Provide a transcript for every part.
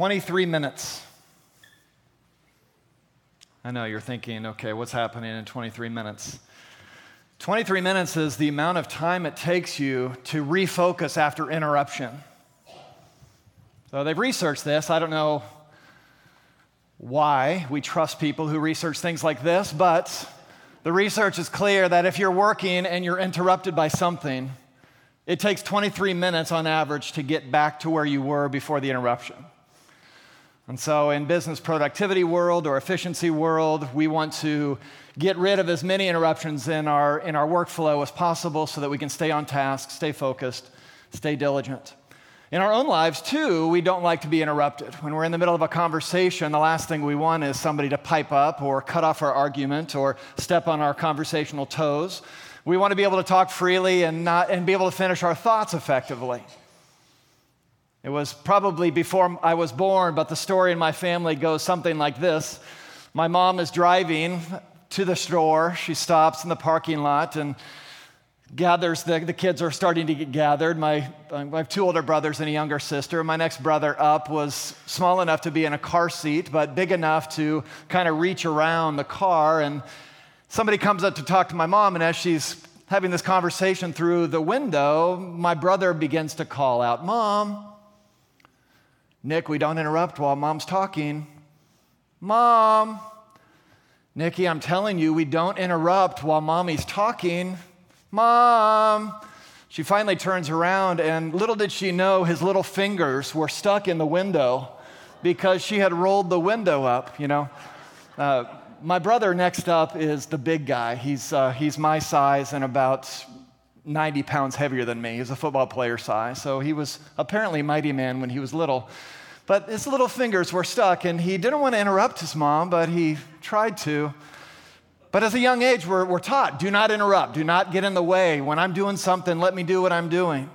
23 minutes. I know you're thinking, okay, what's happening in 23 minutes? 23 minutes is the amount of time it takes you to refocus after interruption. So they've researched this. I don't know why we trust people who research things like this, but the research is clear that if you're working and you're interrupted by something, it takes 23 minutes on average to get back to where you were before the interruption. And so in business productivity world or efficiency world, we want to get rid of as many interruptions in our, in our workflow as possible so that we can stay on task, stay focused, stay diligent. In our own lives, too, we don't like to be interrupted. When we're in the middle of a conversation, the last thing we want is somebody to pipe up or cut off our argument or step on our conversational toes. We want to be able to talk freely and, not, and be able to finish our thoughts effectively. It was probably before I was born, but the story in my family goes something like this. My mom is driving to the store. She stops in the parking lot and gathers the, the kids are starting to get gathered my, i have two older brothers and a younger sister my next brother up was small enough to be in a car seat but big enough to kind of reach around the car and somebody comes up to talk to my mom and as she's having this conversation through the window my brother begins to call out mom nick we don't interrupt while mom's talking mom nikki i'm telling you we don't interrupt while mommy's talking Mom! She finally turns around, and little did she know his little fingers were stuck in the window because she had rolled the window up, you know. Uh, my brother next up is the big guy. He's, uh, he's my size and about 90 pounds heavier than me. He's a football player size. So he was apparently mighty man when he was little. But his little fingers were stuck, and he didn't want to interrupt his mom, but he tried to. But as a young age, we're, we're taught do not interrupt, do not get in the way. When I'm doing something, let me do what I'm doing.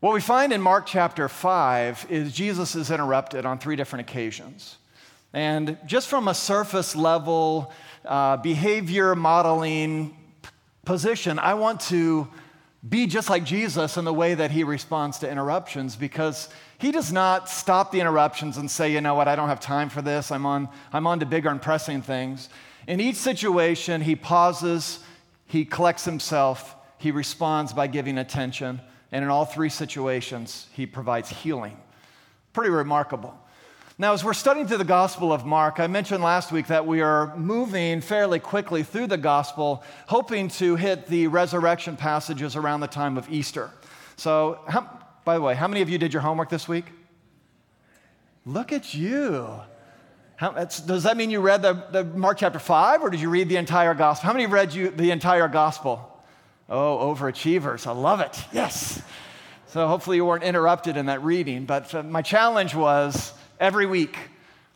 What we find in Mark chapter 5 is Jesus is interrupted on three different occasions. And just from a surface level uh, behavior modeling position, I want to be just like Jesus in the way that he responds to interruptions because he does not stop the interruptions and say, you know what, I don't have time for this. I'm on, I'm on to bigger and pressing things. In each situation, he pauses, he collects himself, he responds by giving attention, and in all three situations, he provides healing. Pretty remarkable. Now, as we're studying through the Gospel of Mark, I mentioned last week that we are moving fairly quickly through the Gospel, hoping to hit the resurrection passages around the time of Easter. So, how, by the way, how many of you did your homework this week? Look at you. How, does that mean you read the, the Mark chapter 5 or did you read the entire gospel? How many read you the entire gospel? Oh, overachievers. I love it. Yes. So hopefully you weren't interrupted in that reading. But uh, my challenge was every week,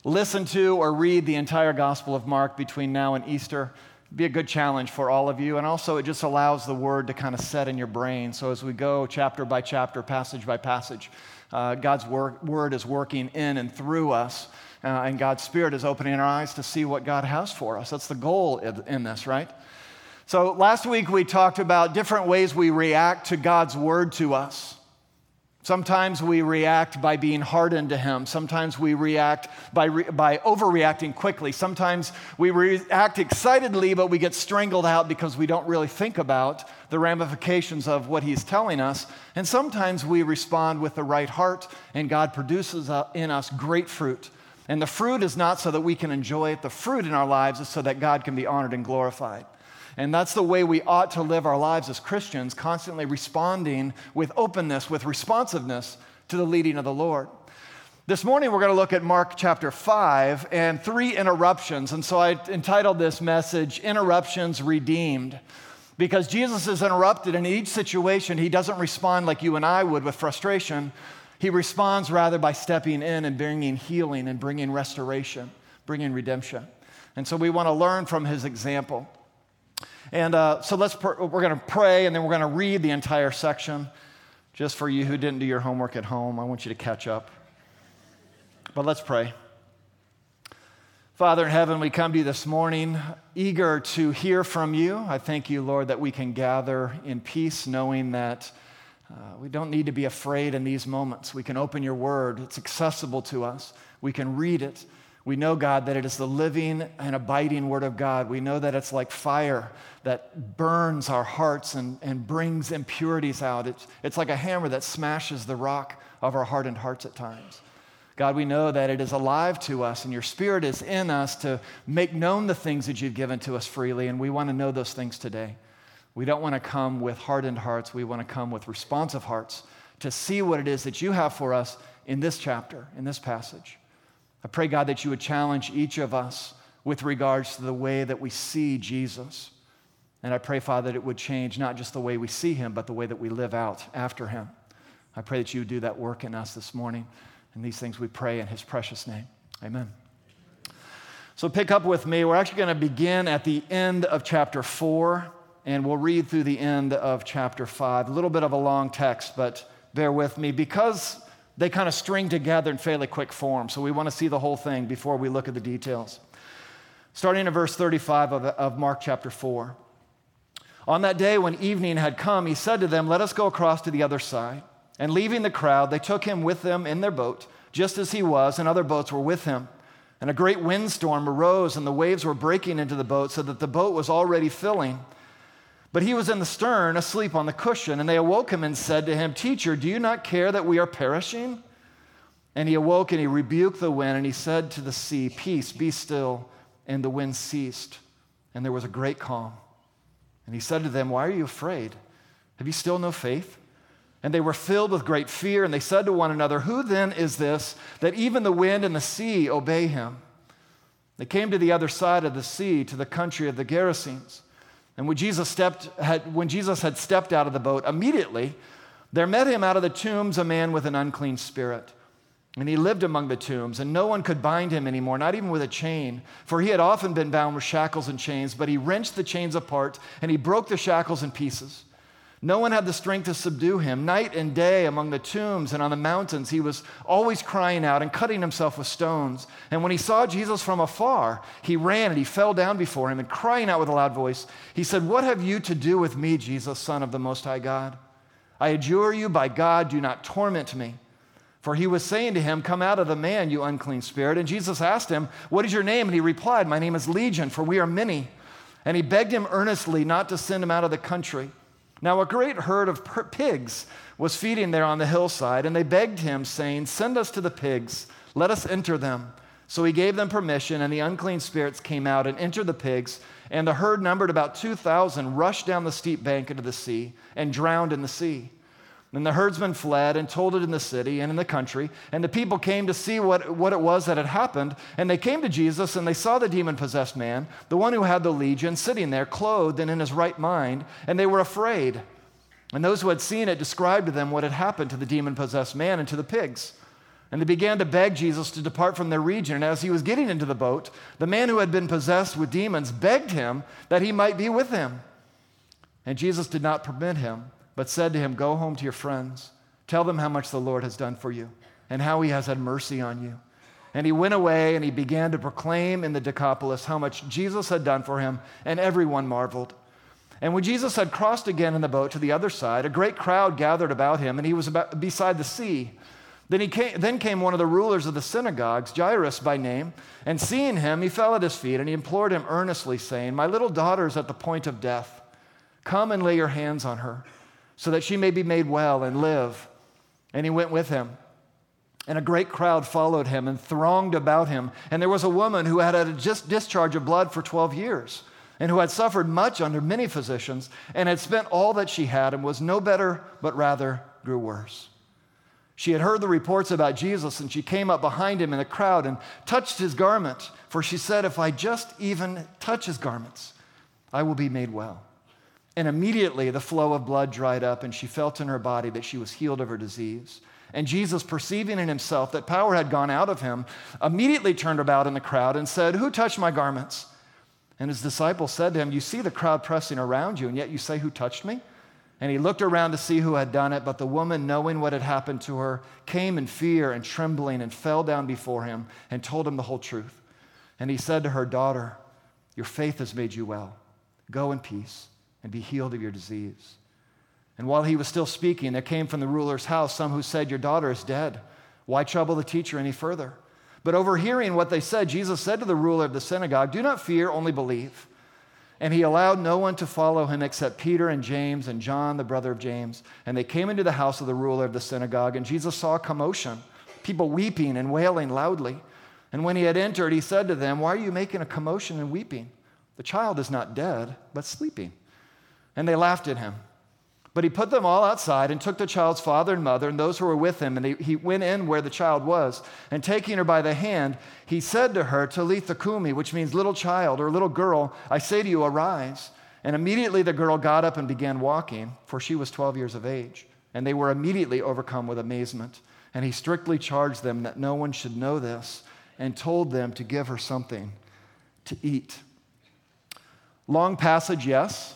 listen to or read the entire gospel of Mark between now and Easter. It'd be a good challenge for all of you. And also, it just allows the word to kind of set in your brain. So as we go chapter by chapter, passage by passage, uh, God's wor- word is working in and through us uh, and God's Spirit is opening our eyes to see what God has for us. That's the goal in this, right? So last week we talked about different ways we react to God's word to us. Sometimes we react by being hardened to Him. Sometimes we react by, re- by overreacting quickly. Sometimes we react excitedly, but we get strangled out because we don't really think about the ramifications of what He's telling us. And sometimes we respond with the right heart, and God produces uh, in us great fruit and the fruit is not so that we can enjoy it, the fruit in our lives is so that God can be honored and glorified. And that's the way we ought to live our lives as Christians, constantly responding with openness, with responsiveness to the leading of the Lord. This morning, we're going to look at Mark chapter 5 and three interruptions. And so I entitled this message, Interruptions Redeemed. Because Jesus is interrupted, in each situation, he doesn't respond like you and I would with frustration, he responds rather by stepping in and bringing healing and bringing restoration, bringing redemption. And so we want to learn from his example. And uh, so let's pr- we're going to pray and then we're going to read the entire section. Just for you who didn't do your homework at home, I want you to catch up. But let's pray. Father in heaven, we come to you this morning eager to hear from you. I thank you, Lord, that we can gather in peace knowing that Uh, we don't need to be afraid in these moments. We can open your word, it's accessible to us. We can read it. We know, God, that it is the living and abiding word of God. We know that it's like fire that burns our hearts and, and brings impurities out. It's, it's like a hammer that smashes the rock of our hardened hearts at times. God, we know that it is alive to us and your spirit is in us to make known the things that you've given to us freely, and we want to know those things today. We don't want to come with hardened hearts, we want to come with responsive hearts to see what it is that you have for us in this chapter, in this passage. I pray, God, that you would challenge each of us with regards to the way that we see Jesus. And I pray, Father, that it would change not just the way we see him, but the way that we live out after him. I pray that you would do that work in us this morning. And these things we pray in his precious name. Amen. So pick up with me. We're actually going to begin at the end of chapter 4, and we'll read through the end of chapter 5. A little bit of a long text, but bear with me. Because they kind of string together in fairly quick form. So we want to see the whole thing before we look at the details. Starting in verse 35 of, of Mark chapter 4. On that day when evening had come, he said to them, Let us go across to the other side. And leaving the crowd, they took him with them in their boat, just as he was, and other boats were with him. And a great windstorm arose, and the waves were breaking into the boat, so that the boat was already filling. But he was in the stern, asleep on the cushion, and they awoke him and said to him, Teacher, do you not care that we are perishing? And he awoke and he rebuked the wind, and he said to the sea, Peace, be still. And the wind ceased, and there was a great calm. And he said to them, Why are you afraid? Have you still no faith? And they were filled with great fear, and they said to one another, Who then is this that even the wind and the sea obey him? They came to the other side of the sea, to the country of the Gerasenes. And when Jesus, stepped, had, when Jesus had stepped out of the boat, immediately there met him out of the tombs a man with an unclean spirit. And he lived among the tombs, and no one could bind him anymore, not even with a chain, for he had often been bound with shackles and chains, but he wrenched the chains apart and he broke the shackles in pieces. No one had the strength to subdue him. Night and day among the tombs and on the mountains, he was always crying out and cutting himself with stones. And when he saw Jesus from afar, he ran and he fell down before him and crying out with a loud voice, he said, What have you to do with me, Jesus, Son of the Most High God? I adjure you by God, do not torment me. For he was saying to him, Come out of the man, you unclean spirit. And Jesus asked him, What is your name? And he replied, My name is Legion, for we are many. And he begged him earnestly not to send him out of the country. Now, a great herd of pigs was feeding there on the hillside, and they begged him, saying, Send us to the pigs, let us enter them. So he gave them permission, and the unclean spirits came out and entered the pigs, and the herd numbered about 2,000, rushed down the steep bank into the sea and drowned in the sea. And the herdsmen fled and told it in the city and in the country. And the people came to see what, what it was that had happened. And they came to Jesus and they saw the demon possessed man, the one who had the legion, sitting there, clothed and in his right mind. And they were afraid. And those who had seen it described to them what had happened to the demon possessed man and to the pigs. And they began to beg Jesus to depart from their region. And as he was getting into the boat, the man who had been possessed with demons begged him that he might be with him. And Jesus did not permit him but said to him, Go home to your friends. Tell them how much the Lord has done for you and how he has had mercy on you. And he went away and he began to proclaim in the Decapolis how much Jesus had done for him, and everyone marveled. And when Jesus had crossed again in the boat to the other side, a great crowd gathered about him, and he was about, beside the sea. Then, he came, then came one of the rulers of the synagogues, Jairus by name, and seeing him, he fell at his feet, and he implored him earnestly, saying, My little daughter is at the point of death. Come and lay your hands on her so that she may be made well and live. And he went with him. And a great crowd followed him and thronged about him. And there was a woman who had had a just discharge of blood for 12 years and who had suffered much under many physicians and had spent all that she had and was no better, but rather grew worse. She had heard the reports about Jesus and she came up behind him in the crowd and touched his garment, for she said, If I just even touch his garments, I will be made well. And immediately the flow of blood dried up, and she felt in her body that she was healed of her disease. And Jesus, perceiving in himself that power had gone out of him, immediately turned about in the crowd and said, Who touched my garments? And his disciples said to him, You see the crowd pressing around you, and yet you say, Who touched me? And he looked around to see who had done it, but the woman, knowing what had happened to her, came in fear and trembling and fell down before him and told him the whole truth. And he said to her, Daughter, your faith has made you well. Go in peace and be healed of your disease. And while he was still speaking, there came from the ruler's house some who said, Your daughter is dead. Why trouble the teacher any further? But overhearing what they said, Jesus said to the ruler of the synagogue, Do not fear, only believe. And he allowed no one to follow him except Peter and James and John, the brother of James. And they came into the house of the ruler of the synagogue, and Jesus saw a commotion, people weeping and wailing loudly. And when he had entered, he said to them, Why are you making a commotion and weeping? The child is not dead, but sleeping. And they laughed at him. But he put them all outside and took the child's father and mother and those who were with him, and he went in where the child was. And taking her by the hand, he said to her, Talitha Kumi, which means little child or little girl, I say to you, arise. And immediately the girl got up and began walking, for she was 12 years of age. And they were immediately overcome with amazement. And he strictly charged them that no one should know this, and told them to give her something to eat. Long passage, yes.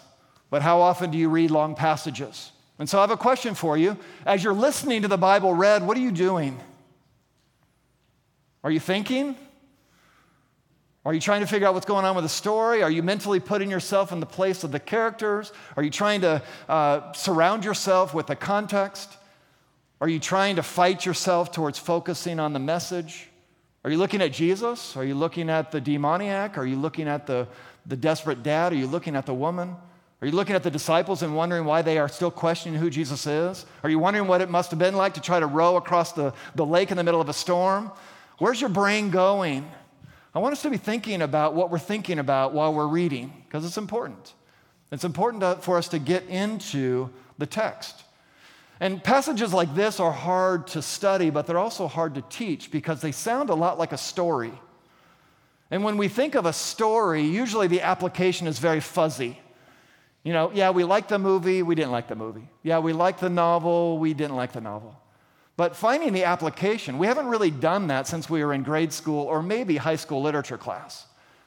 But how often do you read long passages? And so I have a question for you. As you're listening to the Bible read, what are you doing? Are you thinking? Are you trying to figure out what's going on with the story? Are you mentally putting yourself in the place of the characters? Are you trying to uh, surround yourself with the context? Are you trying to fight yourself towards focusing on the message? Are you looking at Jesus? Are you looking at the demoniac? Are you looking at the, the desperate dad? Are you looking at the woman? Are you looking at the disciples and wondering why they are still questioning who Jesus is? Are you wondering what it must have been like to try to row across the, the lake in the middle of a storm? Where's your brain going? I want us to be thinking about what we're thinking about while we're reading, because it's important. It's important to, for us to get into the text. And passages like this are hard to study, but they're also hard to teach because they sound a lot like a story. And when we think of a story, usually the application is very fuzzy. You know, yeah, we liked the movie, we didn't like the movie. Yeah, we liked the novel, we didn't like the novel. But finding the application, we haven't really done that since we were in grade school or maybe high school literature class.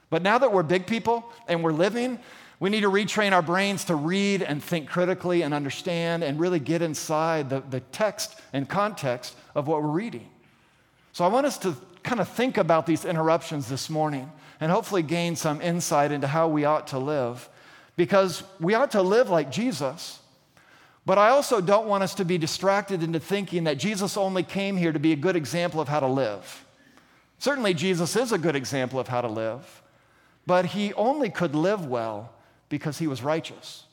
But now that we're big people and we're living, we need to retrain our brains to read and think critically and understand and really get inside the, the text and context of what we're reading. So I want us to kind of think about these interruptions this morning and hopefully gain some insight into how we ought to live because we ought to live like Jesus. But I also don't want us to be distracted into thinking that Jesus only came here to be a good example of how to live. Certainly, Jesus is a good example of how to live, but he only could live well because he was righteous.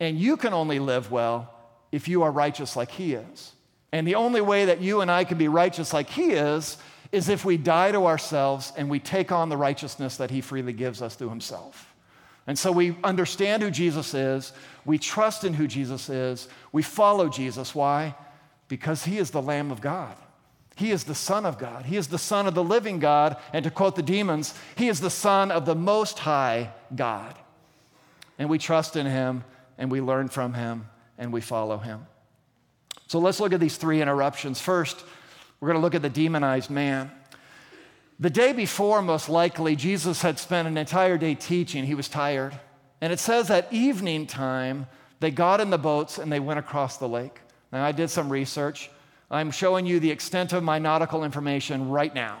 And you can only live well if you are righteous like he is. And the only way that you and I can be righteous like he is is if we die to ourselves and we take on the righteousness that he freely gives us through himself. And so we understand who Jesus is, we trust in who Jesus is, we follow Jesus. Why? Because he is the Lamb of God. He is the Son of God. He is the Son of the living God. And to quote the demons, He is the Son of the Most High God. And we trust in Him and we learn from Him and we follow Him. So let's look at these three interruptions. First, we're going to look at the demonized man. The day before, most likely, Jesus had spent an entire day teaching. He was tired. And it says at evening time, they got in the boats and they went across the lake. Now, I did some research. I'm showing you the extent of my nautical information right now.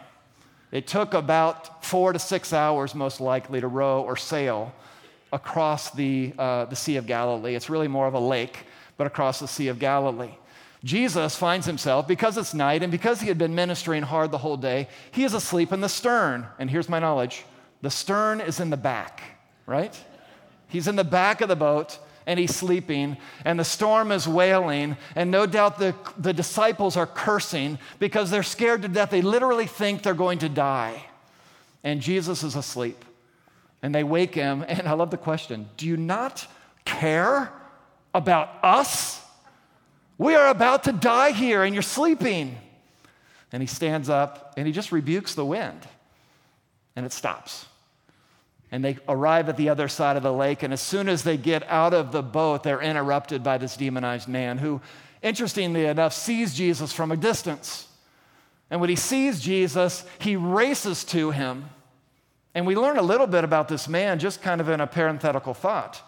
It took about four to six hours, most likely, to row or sail across the, uh, the Sea of Galilee. It's really more of a lake, but across the Sea of Galilee. Jesus finds himself, because it's night and because he had been ministering hard the whole day, he is asleep in the stern. And here's my knowledge the stern is in the back, right? He's in the back of the boat and he's sleeping, and the storm is wailing, and no doubt the, the disciples are cursing because they're scared to death. They literally think they're going to die. And Jesus is asleep. And they wake him, and I love the question Do you not care about us? We are about to die here and you're sleeping. And he stands up and he just rebukes the wind and it stops. And they arrive at the other side of the lake. And as soon as they get out of the boat, they're interrupted by this demonized man who, interestingly enough, sees Jesus from a distance. And when he sees Jesus, he races to him. And we learn a little bit about this man just kind of in a parenthetical thought.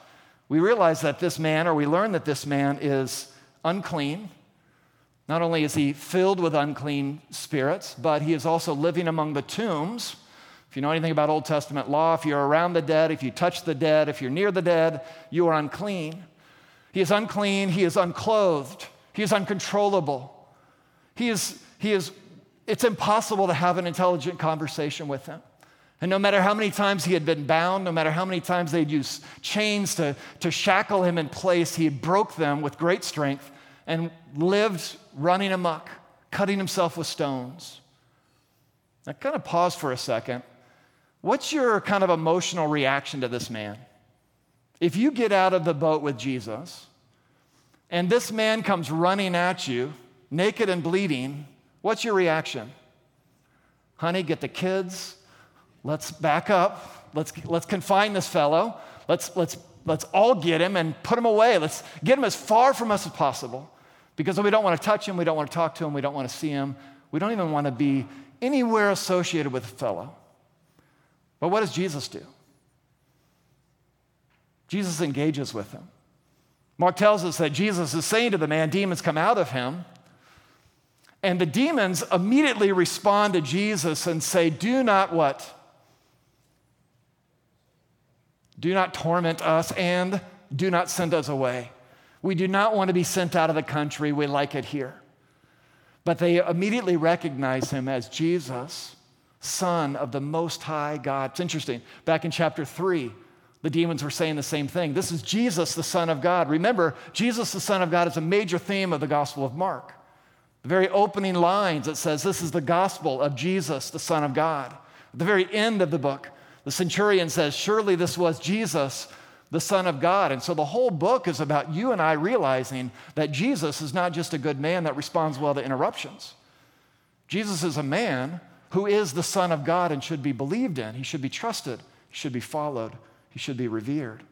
We realize that this man, or we learn that this man is unclean. Not only is he filled with unclean spirits, but he is also living among the tombs. If you know anything about Old Testament law, if you're around the dead, if you touch the dead, if you're near the dead, you are unclean. He is unclean, he is unclothed, he is uncontrollable. He is, he is, it's impossible to have an intelligent conversation with him. And no matter how many times he had been bound, no matter how many times they'd used chains to, to shackle him in place, he broke them with great strength and lived running amok, cutting himself with stones. Now, kind of pause for a second. What's your kind of emotional reaction to this man? If you get out of the boat with Jesus and this man comes running at you, naked and bleeding, what's your reaction? Honey, get the kids. Let's back up. Let's, let's confine this fellow. Let's, let's, let's all get him and put him away. Let's get him as far from us as possible because we don't want to touch him. We don't want to talk to him. We don't want to see him. We don't even want to be anywhere associated with the fellow. But what does Jesus do? Jesus engages with him. Mark tells us that Jesus is saying to the man, Demons come out of him. And the demons immediately respond to Jesus and say, Do not what? Do not torment us and do not send us away. We do not want to be sent out of the country. We like it here. But they immediately recognize him as Jesus, Son of the Most High God. It's interesting. Back in chapter 3, the demons were saying the same thing. This is Jesus, the Son of God. Remember, Jesus, the Son of God, is a major theme of the Gospel of Mark. The very opening lines, it says, This is the gospel of Jesus, the Son of God. At the very end of the book, the centurion says, Surely this was Jesus, the Son of God. And so the whole book is about you and I realizing that Jesus is not just a good man that responds well to interruptions. Jesus is a man who is the Son of God and should be believed in. He should be trusted, he should be followed. He should be revered.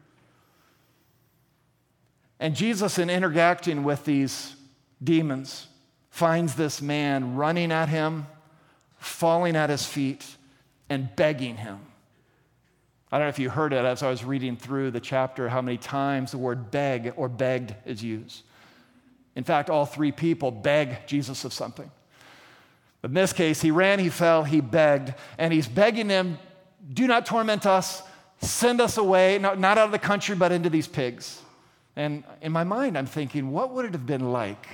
And Jesus, in interacting with these demons, finds this man running at him, falling at his feet, and begging him. I don't know if you heard it as I was reading through the chapter, how many times the word beg or begged is used. In fact, all three people beg Jesus of something. But in this case, he ran, he fell, he begged, and he's begging them, do not torment us, send us away, not, not out of the country, but into these pigs. And in my mind, I'm thinking, what would it have been like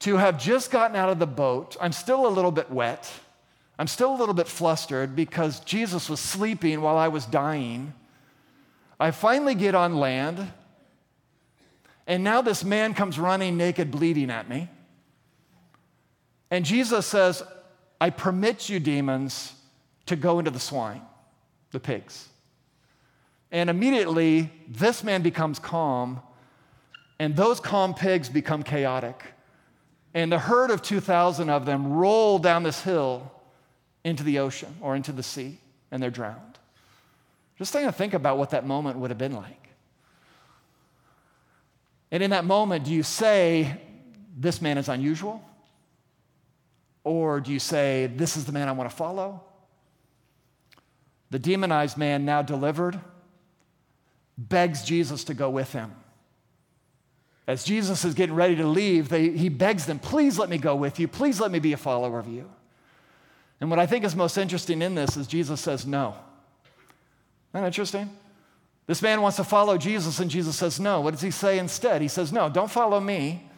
to have just gotten out of the boat? I'm still a little bit wet. I'm still a little bit flustered because Jesus was sleeping while I was dying. I finally get on land, and now this man comes running naked, bleeding at me. And Jesus says, I permit you, demons, to go into the swine, the pigs. And immediately, this man becomes calm, and those calm pigs become chaotic. And the herd of 2,000 of them roll down this hill into the ocean or into the sea, and they're drowned. Just think, think about what that moment would have been like. And in that moment, do you say, This man is unusual? Or do you say, This is the man I want to follow? The demonized man, now delivered, begs Jesus to go with him. As Jesus is getting ready to leave, they, he begs them, Please let me go with you. Please let me be a follower of you. And what I think is most interesting in this is Jesus says no. Isn't that interesting? This man wants to follow Jesus, and Jesus says no. What does he say instead? He says, No, don't follow me.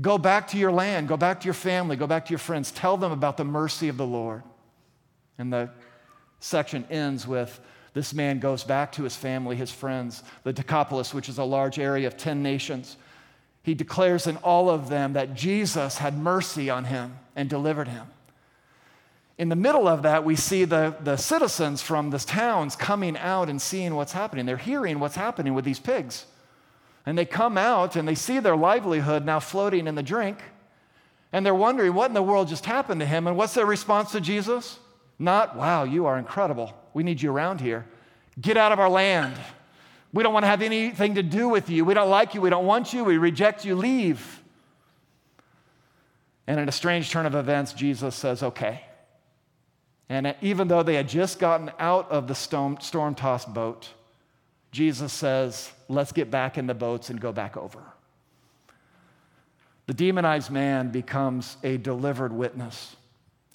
Go back to your land, go back to your family, go back to your friends. Tell them about the mercy of the Lord. And the section ends with this man goes back to his family, his friends, the Decapolis, which is a large area of 10 nations. He declares in all of them that Jesus had mercy on him and delivered him. In the middle of that, we see the, the citizens from the towns coming out and seeing what's happening. They're hearing what's happening with these pigs. And they come out and they see their livelihood now floating in the drink. And they're wondering what in the world just happened to him. And what's their response to Jesus? Not, wow, you are incredible. We need you around here. Get out of our land. We don't want to have anything to do with you. We don't like you. We don't want you. We reject you. Leave. And in a strange turn of events, Jesus says, okay. And even though they had just gotten out of the storm tossed boat, Jesus says, let's get back in the boats and go back over. The demonized man becomes a delivered witness,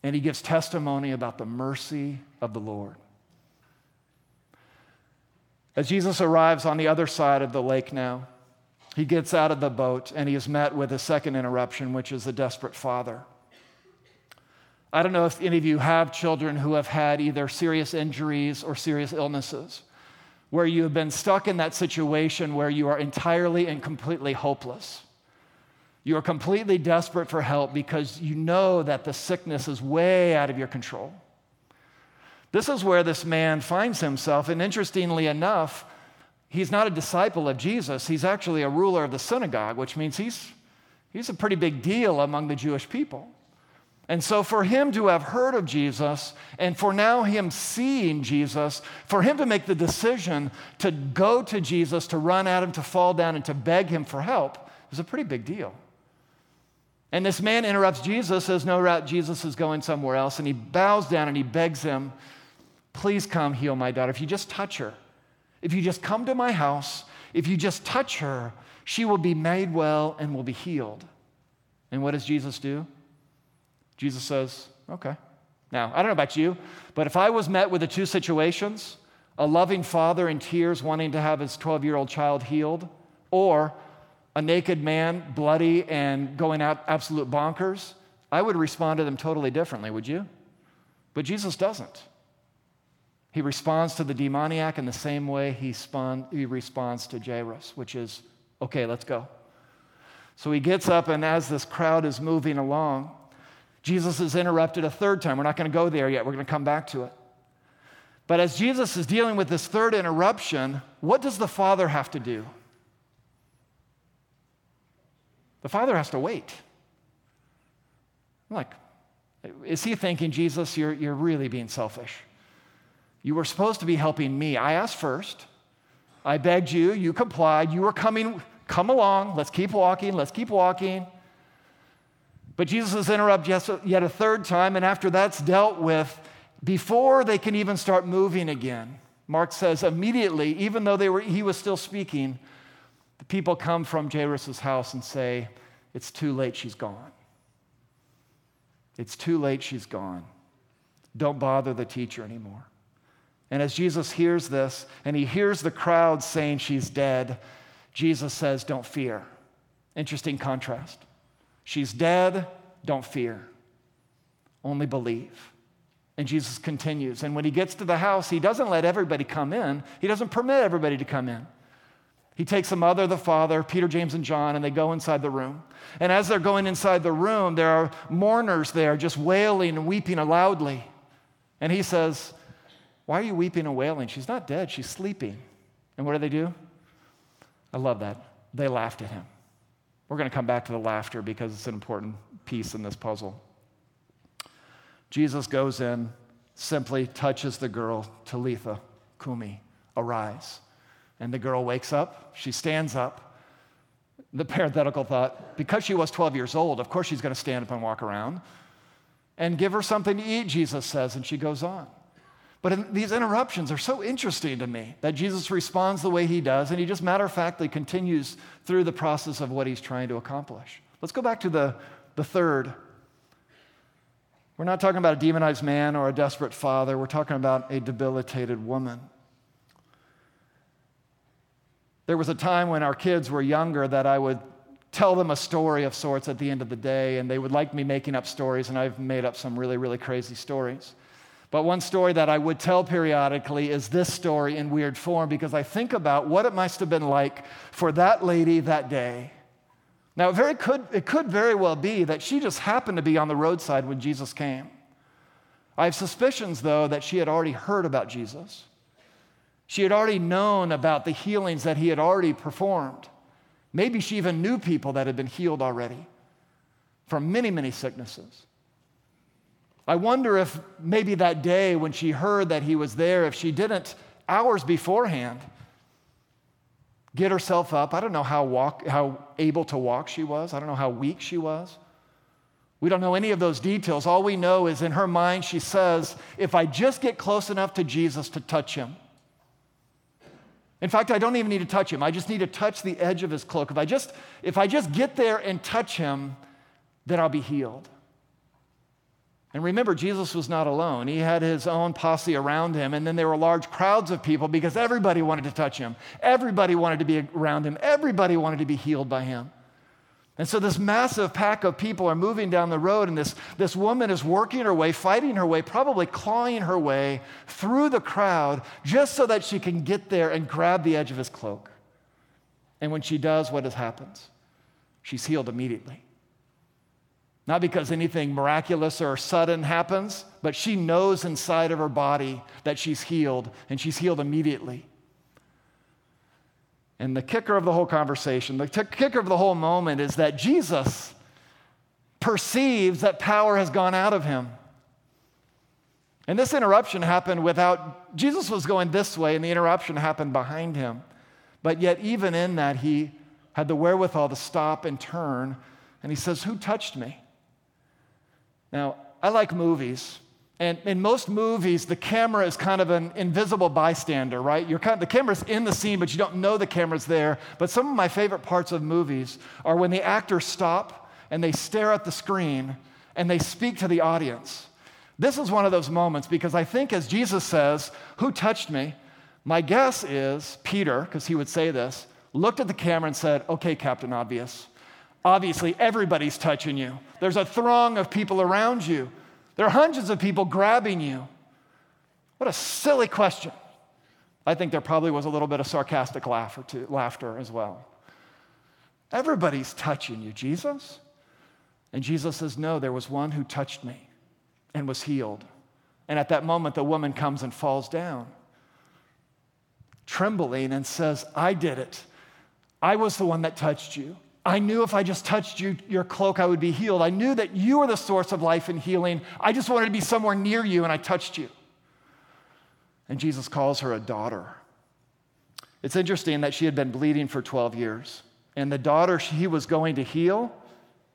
and he gives testimony about the mercy of the Lord. As Jesus arrives on the other side of the lake now, he gets out of the boat and he is met with a second interruption, which is the desperate father. I don't know if any of you have children who have had either serious injuries or serious illnesses, where you have been stuck in that situation where you are entirely and completely hopeless. You are completely desperate for help because you know that the sickness is way out of your control. This is where this man finds himself, and interestingly enough, he's not a disciple of Jesus. He's actually a ruler of the synagogue, which means he's, he's a pretty big deal among the Jewish people. And so, for him to have heard of Jesus, and for now him seeing Jesus, for him to make the decision to go to Jesus, to run at him, to fall down, and to beg him for help, is a pretty big deal. And this man interrupts Jesus, says, No, route, Jesus is going somewhere else. And he bows down and he begs him, Please come heal my daughter. If you just touch her, if you just come to my house, if you just touch her, she will be made well and will be healed. And what does Jesus do? Jesus says, Okay. Now, I don't know about you, but if I was met with the two situations, a loving father in tears wanting to have his 12 year old child healed, or a naked man, bloody and going out absolute bonkers, I would respond to them totally differently, would you? But Jesus doesn't. He responds to the demoniac in the same way he, spun, he responds to Jairus, which is, okay, let's go. So he gets up, and as this crowd is moving along, Jesus is interrupted a third time. We're not going to go there yet, we're going to come back to it. But as Jesus is dealing with this third interruption, what does the Father have to do? The Father has to wait. I'm like, is he thinking, Jesus, you're, you're really being selfish? You were supposed to be helping me. I asked first. I begged you. You complied. You were coming. Come along. Let's keep walking. Let's keep walking. But Jesus is interrupted yet a third time, and after that's dealt with, before they can even start moving again, Mark says immediately, even though they were, he was still speaking, the people come from Jairus' house and say, It's too late, she's gone. It's too late, she's gone. Don't bother the teacher anymore. And as Jesus hears this, and he hears the crowd saying she's dead, Jesus says, Don't fear. Interesting contrast. She's dead, don't fear. Only believe. And Jesus continues. And when he gets to the house, he doesn't let everybody come in, he doesn't permit everybody to come in. He takes the mother, the father, Peter, James, and John, and they go inside the room. And as they're going inside the room, there are mourners there just wailing and weeping loudly. And he says, why are you weeping and wailing? She's not dead, she's sleeping. And what do they do? I love that. They laughed at him. We're going to come back to the laughter because it's an important piece in this puzzle. Jesus goes in, simply touches the girl, Talitha, Kumi, arise. And the girl wakes up, she stands up. The parenthetical thought, because she was 12 years old, of course she's going to stand up and walk around. And give her something to eat, Jesus says, and she goes on. But in, these interruptions are so interesting to me that Jesus responds the way he does, and he just matter of factly continues through the process of what he's trying to accomplish. Let's go back to the, the third. We're not talking about a demonized man or a desperate father, we're talking about a debilitated woman. There was a time when our kids were younger that I would tell them a story of sorts at the end of the day, and they would like me making up stories, and I've made up some really, really crazy stories. But one story that I would tell periodically is this story in weird form because I think about what it must have been like for that lady that day. Now, it, very could, it could very well be that she just happened to be on the roadside when Jesus came. I have suspicions, though, that she had already heard about Jesus. She had already known about the healings that he had already performed. Maybe she even knew people that had been healed already from many, many sicknesses. I wonder if maybe that day when she heard that he was there, if she didn't, hours beforehand, get herself up. I don't know how, walk, how able to walk she was, I don't know how weak she was. We don't know any of those details. All we know is in her mind, she says, If I just get close enough to Jesus to touch him, in fact, I don't even need to touch him. I just need to touch the edge of his cloak. If I just, if I just get there and touch him, then I'll be healed. And remember, Jesus was not alone. He had his own posse around him, and then there were large crowds of people because everybody wanted to touch him. Everybody wanted to be around him. Everybody wanted to be healed by him. And so this massive pack of people are moving down the road, and this, this woman is working her way, fighting her way, probably clawing her way through the crowd just so that she can get there and grab the edge of his cloak. And when she does, what happens? She's healed immediately. Not because anything miraculous or sudden happens, but she knows inside of her body that she's healed, and she's healed immediately. And the kicker of the whole conversation, the t- kicker of the whole moment is that Jesus perceives that power has gone out of him. And this interruption happened without, Jesus was going this way, and the interruption happened behind him. But yet, even in that, he had the wherewithal to stop and turn, and he says, Who touched me? Now, I like movies. And in most movies, the camera is kind of an invisible bystander, right? You're kind of, the camera's in the scene, but you don't know the camera's there. But some of my favorite parts of movies are when the actors stop and they stare at the screen and they speak to the audience. This is one of those moments because I think, as Jesus says, Who touched me? My guess is Peter, because he would say this, looked at the camera and said, Okay, Captain Obvious. Obviously, everybody's touching you. There's a throng of people around you. There are hundreds of people grabbing you. What a silly question. I think there probably was a little bit of sarcastic laughter, too, laughter as well. Everybody's touching you, Jesus. And Jesus says, No, there was one who touched me and was healed. And at that moment, the woman comes and falls down, trembling, and says, I did it. I was the one that touched you. I knew if I just touched you, your cloak, I would be healed. I knew that you were the source of life and healing. I just wanted to be somewhere near you, and I touched you. And Jesus calls her a daughter. It's interesting that she had been bleeding for 12 years, and the daughter he was going to heal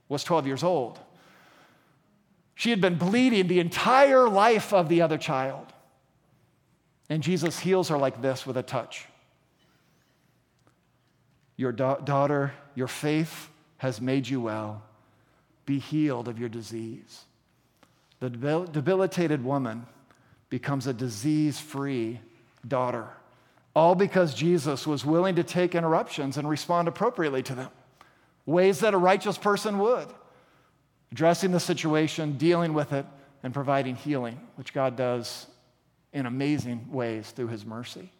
was 12 years old. She had been bleeding the entire life of the other child. And Jesus heals her like this with a touch. Your da- daughter, your faith has made you well. Be healed of your disease. The debil- debilitated woman becomes a disease free daughter, all because Jesus was willing to take interruptions and respond appropriately to them, ways that a righteous person would, addressing the situation, dealing with it, and providing healing, which God does in amazing ways through his mercy.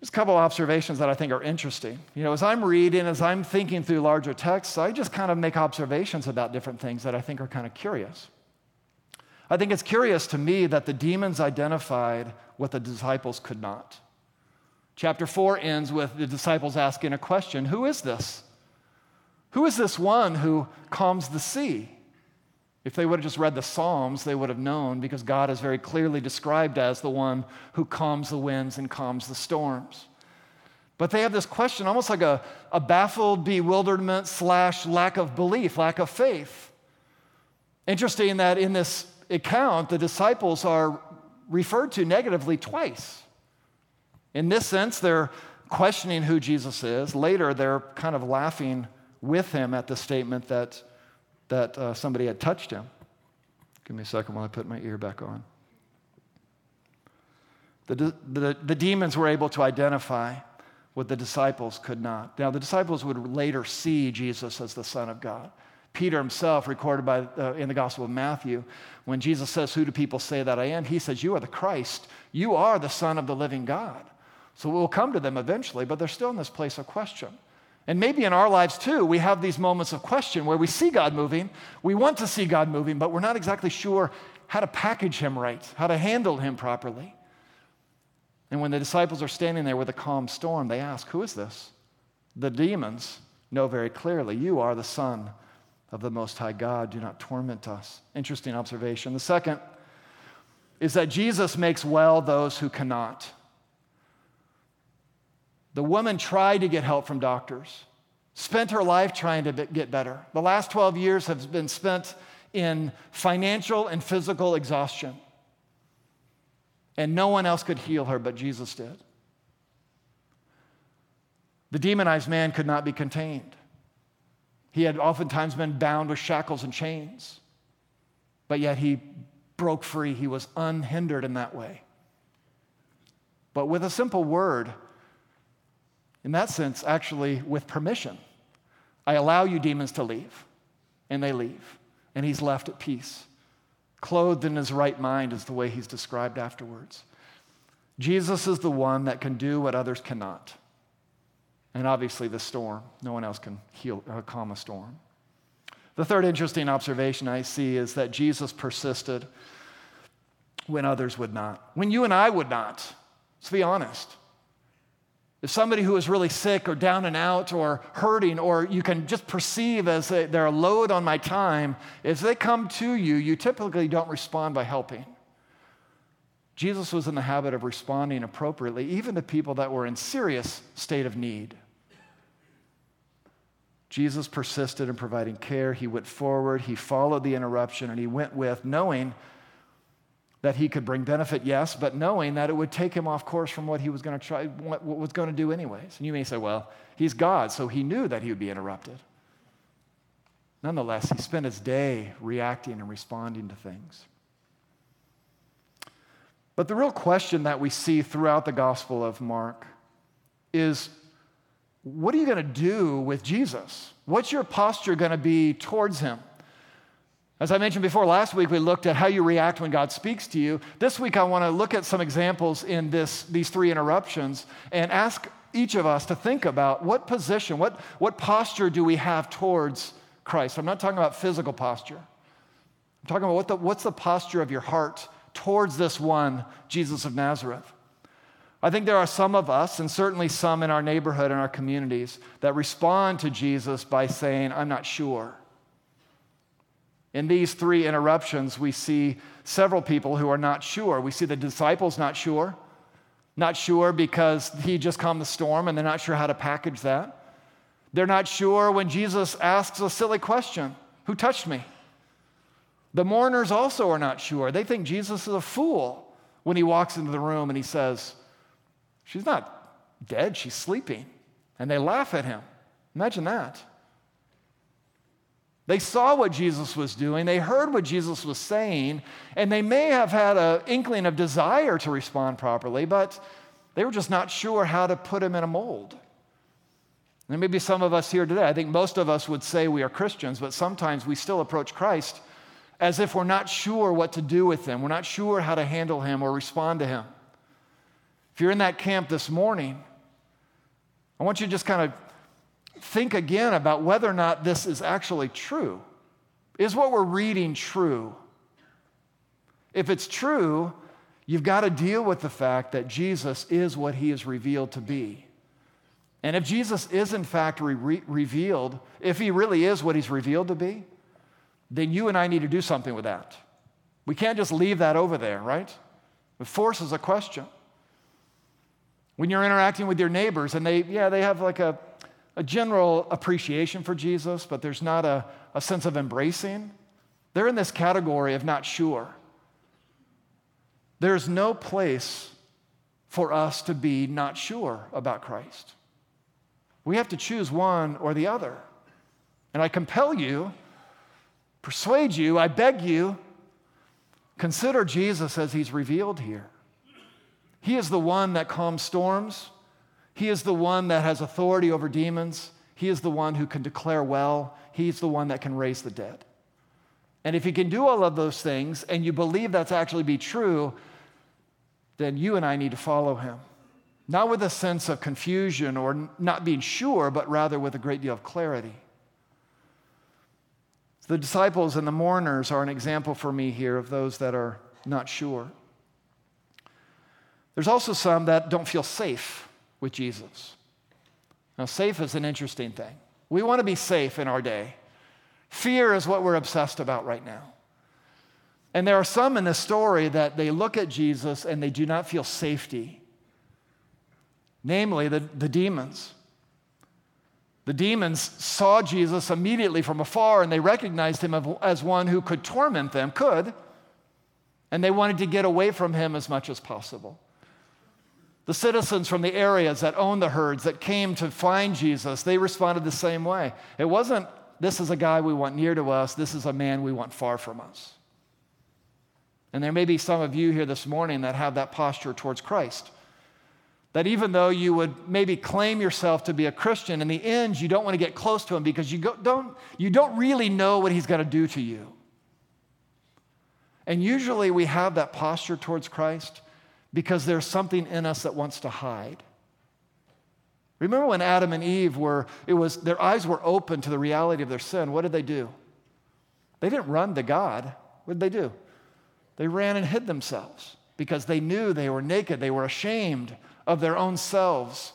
Just a couple observations that I think are interesting. You know, as I'm reading, as I'm thinking through larger texts, I just kind of make observations about different things that I think are kind of curious. I think it's curious to me that the demons identified what the disciples could not. Chapter 4 ends with the disciples asking a question Who is this? Who is this one who calms the sea? If they would have just read the Psalms, they would have known because God is very clearly described as the one who calms the winds and calms the storms. But they have this question, almost like a, a baffled bewilderment slash lack of belief, lack of faith. Interesting that in this account, the disciples are referred to negatively twice. In this sense, they're questioning who Jesus is. Later, they're kind of laughing with him at the statement that that uh, somebody had touched him. Give me a second while I put my ear back on. The, the, the demons were able to identify what the disciples could not. Now, the disciples would later see Jesus as the Son of God. Peter himself, recorded by, uh, in the Gospel of Matthew, when Jesus says, Who do people say that I am? He says, You are the Christ. You are the Son of the living God. So we'll come to them eventually, but they're still in this place of question. And maybe in our lives too, we have these moments of question where we see God moving, we want to see God moving, but we're not exactly sure how to package Him right, how to handle Him properly. And when the disciples are standing there with a calm storm, they ask, Who is this? The demons know very clearly, You are the Son of the Most High God. Do not torment us. Interesting observation. The second is that Jesus makes well those who cannot. The woman tried to get help from doctors, spent her life trying to get better. The last 12 years have been spent in financial and physical exhaustion. And no one else could heal her, but Jesus did. The demonized man could not be contained. He had oftentimes been bound with shackles and chains. but yet he broke free. He was unhindered in that way. But with a simple word, in that sense, actually with permission, I allow you demons to leave. And they leave. And he's left at peace. Clothed in his right mind is the way he's described afterwards. Jesus is the one that can do what others cannot. And obviously, the storm. No one else can heal, uh, calm a storm. The third interesting observation I see is that Jesus persisted when others would not, when you and I would not. Let's be honest. If somebody who is really sick or down and out or hurting, or you can just perceive as they're a load on my time, as they come to you, you typically don't respond by helping. Jesus was in the habit of responding appropriately, even to people that were in serious state of need. Jesus persisted in providing care. He went forward, he followed the interruption, and he went with, knowing that he could bring benefit, yes, but knowing that it would take him off course from what he was going to try, what, was going to do anyways. And you may say, well, he's God, so he knew that he would be interrupted. Nonetheless, he spent his day reacting and responding to things. But the real question that we see throughout the Gospel of Mark is what are you going to do with Jesus? What's your posture going to be towards him? As I mentioned before, last week we looked at how you react when God speaks to you. This week I want to look at some examples in this, these three interruptions and ask each of us to think about what position, what, what posture do we have towards Christ? I'm not talking about physical posture. I'm talking about what the, what's the posture of your heart towards this one, Jesus of Nazareth. I think there are some of us, and certainly some in our neighborhood and our communities, that respond to Jesus by saying, I'm not sure. In these three interruptions, we see several people who are not sure. We see the disciples not sure, not sure because he just calmed the storm and they're not sure how to package that. They're not sure when Jesus asks a silly question Who touched me? The mourners also are not sure. They think Jesus is a fool when he walks into the room and he says, She's not dead, she's sleeping. And they laugh at him. Imagine that. They saw what Jesus was doing, they heard what Jesus was saying, and they may have had an inkling of desire to respond properly, but they were just not sure how to put him in a mold. And maybe some of us here today. I think most of us would say we are Christians, but sometimes we still approach Christ as if we're not sure what to do with him. We're not sure how to handle him or respond to him. If you're in that camp this morning, I want you to just kind of think again about whether or not this is actually true. Is what we're reading true? If it's true, you've got to deal with the fact that Jesus is what he is revealed to be. And if Jesus is in fact re- revealed, if he really is what he's revealed to be, then you and I need to do something with that. We can't just leave that over there, right? It forces a question. When you're interacting with your neighbors and they, yeah, they have like a a general appreciation for Jesus, but there's not a, a sense of embracing. They're in this category of not sure. There's no place for us to be not sure about Christ. We have to choose one or the other. And I compel you, persuade you, I beg you, consider Jesus as he's revealed here. He is the one that calms storms. He is the one that has authority over demons. He is the one who can declare well. He's the one that can raise the dead. And if he can do all of those things and you believe that's actually be true, then you and I need to follow him. Not with a sense of confusion or not being sure, but rather with a great deal of clarity. The disciples and the mourners are an example for me here of those that are not sure. There's also some that don't feel safe with Jesus. Now, safe is an interesting thing. We want to be safe in our day. Fear is what we're obsessed about right now. And there are some in this story that they look at Jesus and they do not feel safety, namely the, the demons. The demons saw Jesus immediately from afar and they recognized him as one who could torment them, could, and they wanted to get away from him as much as possible. The citizens from the areas that owned the herds that came to find Jesus, they responded the same way. It wasn't, this is a guy we want near to us, this is a man we want far from us. And there may be some of you here this morning that have that posture towards Christ. That even though you would maybe claim yourself to be a Christian, in the end, you don't want to get close to him because you, go, don't, you don't really know what he's going to do to you. And usually we have that posture towards Christ because there's something in us that wants to hide. Remember when Adam and Eve were, it was, their eyes were open to the reality of their sin. What did they do? They didn't run to God. What did they do? They ran and hid themselves because they knew they were naked. They were ashamed of their own selves.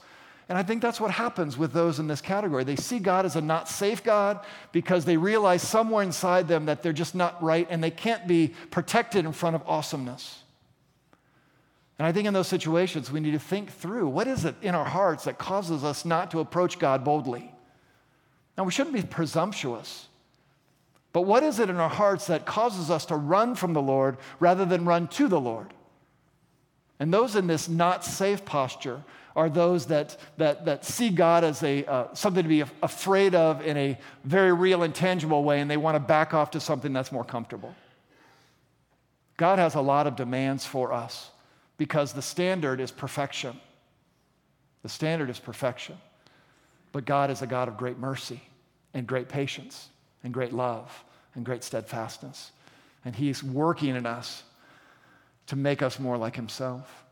And I think that's what happens with those in this category. They see God as a not safe God because they realize somewhere inside them that they're just not right and they can't be protected in front of awesomeness. And I think in those situations, we need to think through what is it in our hearts that causes us not to approach God boldly? Now, we shouldn't be presumptuous, but what is it in our hearts that causes us to run from the Lord rather than run to the Lord? And those in this not safe posture are those that, that, that see God as a, uh, something to be afraid of in a very real and tangible way, and they want to back off to something that's more comfortable. God has a lot of demands for us because the standard is perfection. The standard is perfection. But God is a God of great mercy and great patience and great love and great steadfastness. And He's working in us to make us more like Himself.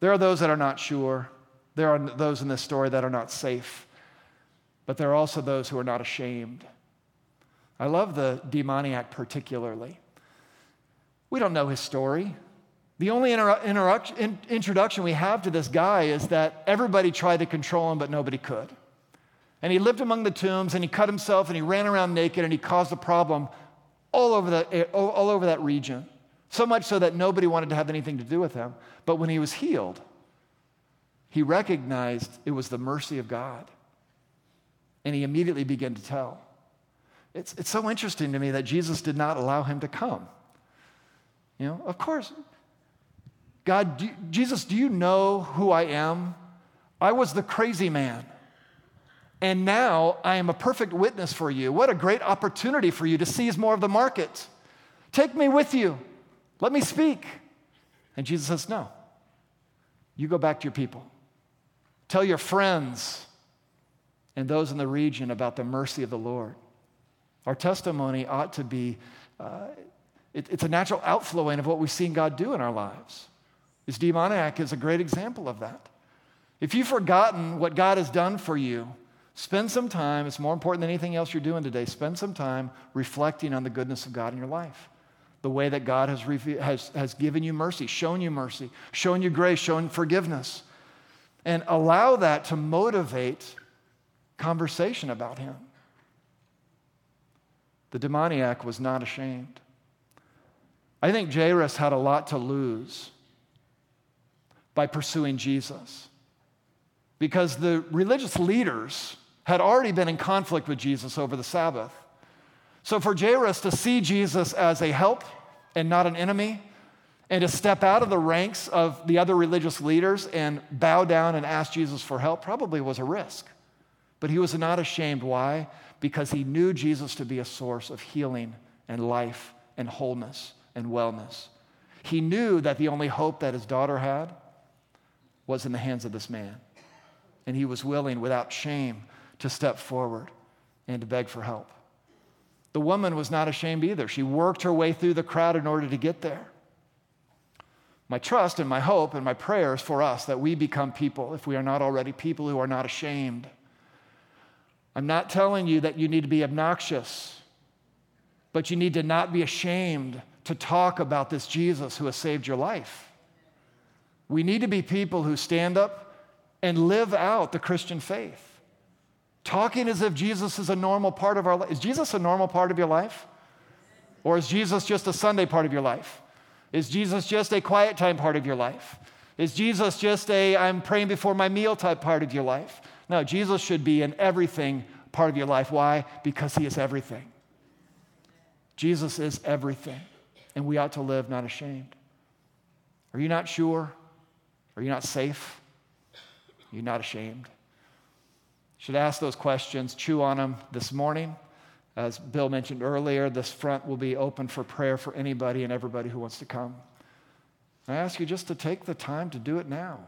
There are those that are not sure. There are those in this story that are not safe. But there are also those who are not ashamed. I love the demoniac particularly. We don't know his story. The only inter- inter- introduction we have to this guy is that everybody tried to control him, but nobody could. And he lived among the tombs and he cut himself and he ran around naked and he caused a problem all over, the, all over that region. So much so that nobody wanted to have anything to do with him. But when he was healed, he recognized it was the mercy of God. And he immediately began to tell. It's, it's so interesting to me that Jesus did not allow him to come. You know, of course, God, do, Jesus, do you know who I am? I was the crazy man. And now I am a perfect witness for you. What a great opportunity for you to seize more of the market. Take me with you. Let me speak. And Jesus says, No. You go back to your people. Tell your friends and those in the region about the mercy of the Lord. Our testimony ought to be, uh, it, it's a natural outflowing of what we've seen God do in our lives. This demoniac is a great example of that. If you've forgotten what God has done for you, spend some time, it's more important than anything else you're doing today, spend some time reflecting on the goodness of God in your life. The way that God has, has, has given you mercy, shown you mercy, shown you grace, shown forgiveness. And allow that to motivate conversation about Him. The demoniac was not ashamed. I think Jairus had a lot to lose by pursuing Jesus. Because the religious leaders had already been in conflict with Jesus over the Sabbath. So for Jairus to see Jesus as a help and not an enemy, and to step out of the ranks of the other religious leaders and bow down and ask Jesus for help probably was a risk. But he was not ashamed. Why? Because he knew Jesus to be a source of healing and life and wholeness and wellness. He knew that the only hope that his daughter had was in the hands of this man. And he was willing, without shame, to step forward and to beg for help. The woman was not ashamed either. She worked her way through the crowd in order to get there. My trust and my hope and my prayers for us that we become people, if we are not already people who are not ashamed. I'm not telling you that you need to be obnoxious, but you need to not be ashamed to talk about this Jesus who has saved your life. We need to be people who stand up and live out the Christian faith. Talking as if Jesus is a normal part of our life. Is Jesus a normal part of your life? Or is Jesus just a Sunday part of your life? Is Jesus just a quiet time part of your life? Is Jesus just a I'm praying before my meal type part of your life? No, Jesus should be an everything part of your life. Why? Because he is everything. Jesus is everything, and we ought to live not ashamed. Are you not sure? Are you not safe? Are you not ashamed? Should ask those questions, chew on them this morning, As Bill mentioned earlier, this front will be open for prayer for anybody and everybody who wants to come. I ask you just to take the time to do it now.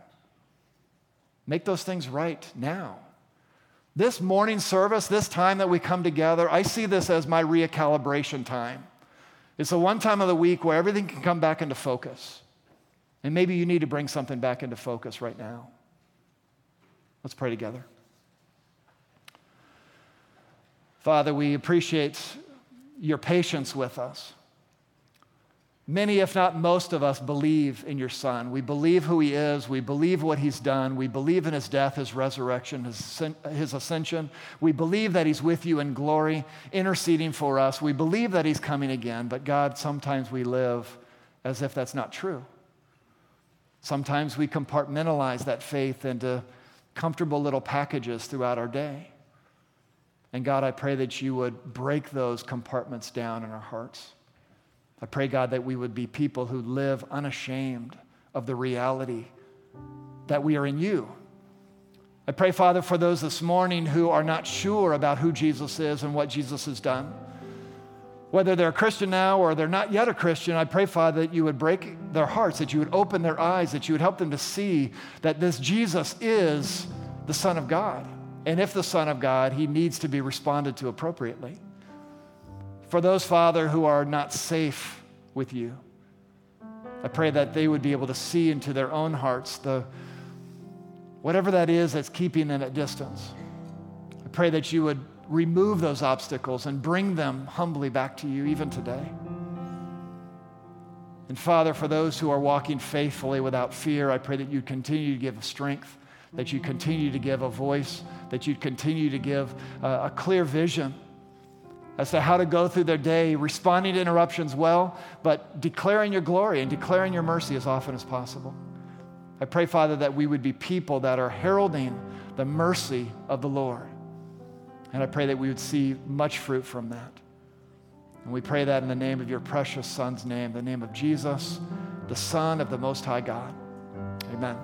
Make those things right now. This morning service, this time that we come together, I see this as my recalibration time. It's the one time of the week where everything can come back into focus. And maybe you need to bring something back into focus right now. Let's pray together. Father, we appreciate your patience with us. Many, if not most of us, believe in your Son. We believe who he is. We believe what he's done. We believe in his death, his resurrection, his, ascension. We believe that he's with you in glory, interceding for us. We believe that he's coming again. But God, sometimes we live as if that's not true. Sometimes we compartmentalize that faith into comfortable little packages throughout our day. And God, I pray that you would break those compartments down in our hearts. I pray, God, that we would be people who live unashamed of the reality that we are in you. I pray, Father, for those this morning who are not sure about who Jesus is and what Jesus has done. Whether they're a Christian now or they're not yet a Christian, I pray, Father, that you would break their hearts, that you would open their eyes, that you would help them to see that this Jesus is the Son of God. And if the Son of God, he needs to be responded to appropriately. For those, Father, who are not safe with you, I pray that they would be able to see into their own hearts the whatever that is that's keeping them at distance. I pray that you would remove those obstacles and bring them humbly back to you even today. And Father, for those who are walking faithfully without fear, I pray that you continue to give strength, that you continue to give a voice, that you continue to give a, a clear vision as to how to go through their day, responding to interruptions well, but declaring your glory and declaring your mercy as often as possible. I pray, Father, that we would be people that are heralding the mercy of the Lord. And I pray that we would see much fruit from that. And we pray that in the name of your precious Son's name, the name of Jesus, the Son of the Most High God. Amen.